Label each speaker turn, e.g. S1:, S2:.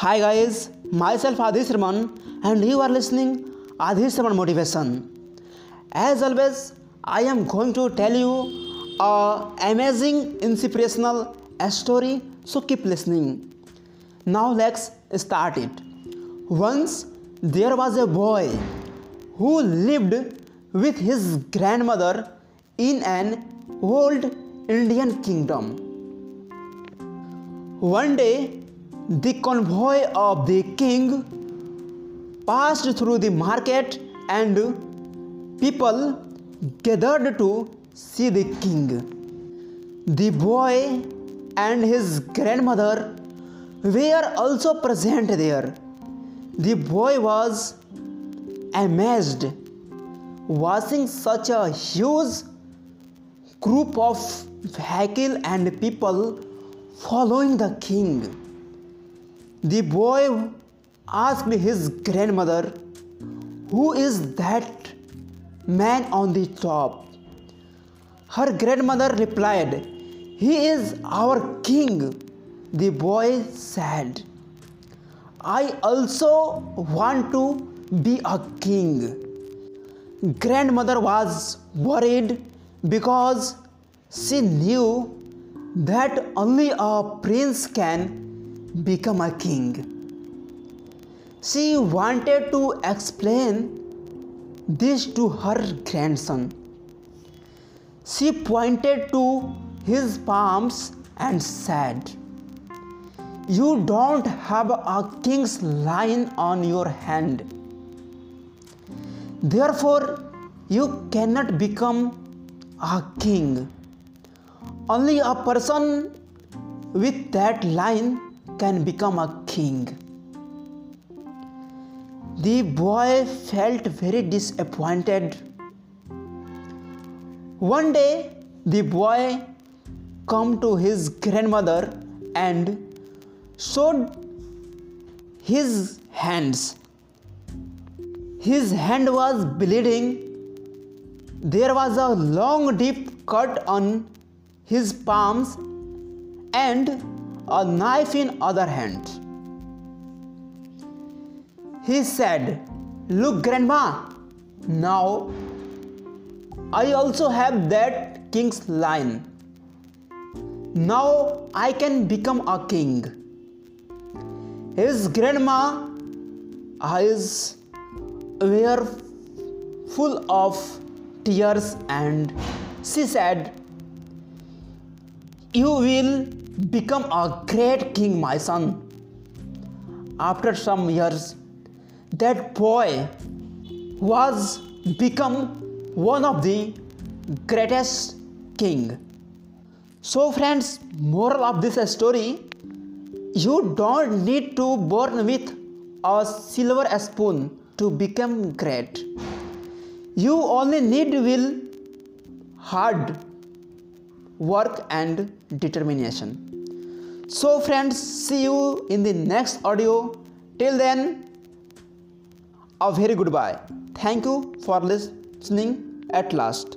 S1: Hi guys, myself Adhish Raman and you are listening Adhish Raman Motivation. As always, I am going to tell you a amazing inspirational story, so keep listening. Now let's start it. Once there was a boy who lived with his grandmother in an old Indian kingdom. One day, the convoy of the king passed through the market and people gathered to see the king. The boy and his grandmother were also present there. The boy was amazed watching such a huge group of vehicle and people following the king. The boy asked his grandmother, Who is that man on the top? Her grandmother replied, He is our king. The boy said, I also want to be a king. Grandmother was worried because she knew that only a prince can become a king. She wanted to explain this to her grandson. She pointed to his palms and said, You don't have a king's line on your hand. Therefore, you cannot become a king. Only a person with that line can become a king. The boy felt very disappointed. One day, the boy come to his grandmother and showed his hands. His hand was bleeding. There was a long deep cut on his palms and a knife in other hand. He said, Look, grandma, now I also have that king's line. Now I can become a king. His grandma eyes were full of tears and she said, You will become a great king, my son. After some years, that boy was become one of the greatest king. So friends, moral of this story, you don't need to born with a silver spoon to become great. You only need will, hard work and determination. So friends, see you in the next audio. Till then, a very goodbye. Thank you for listening at last.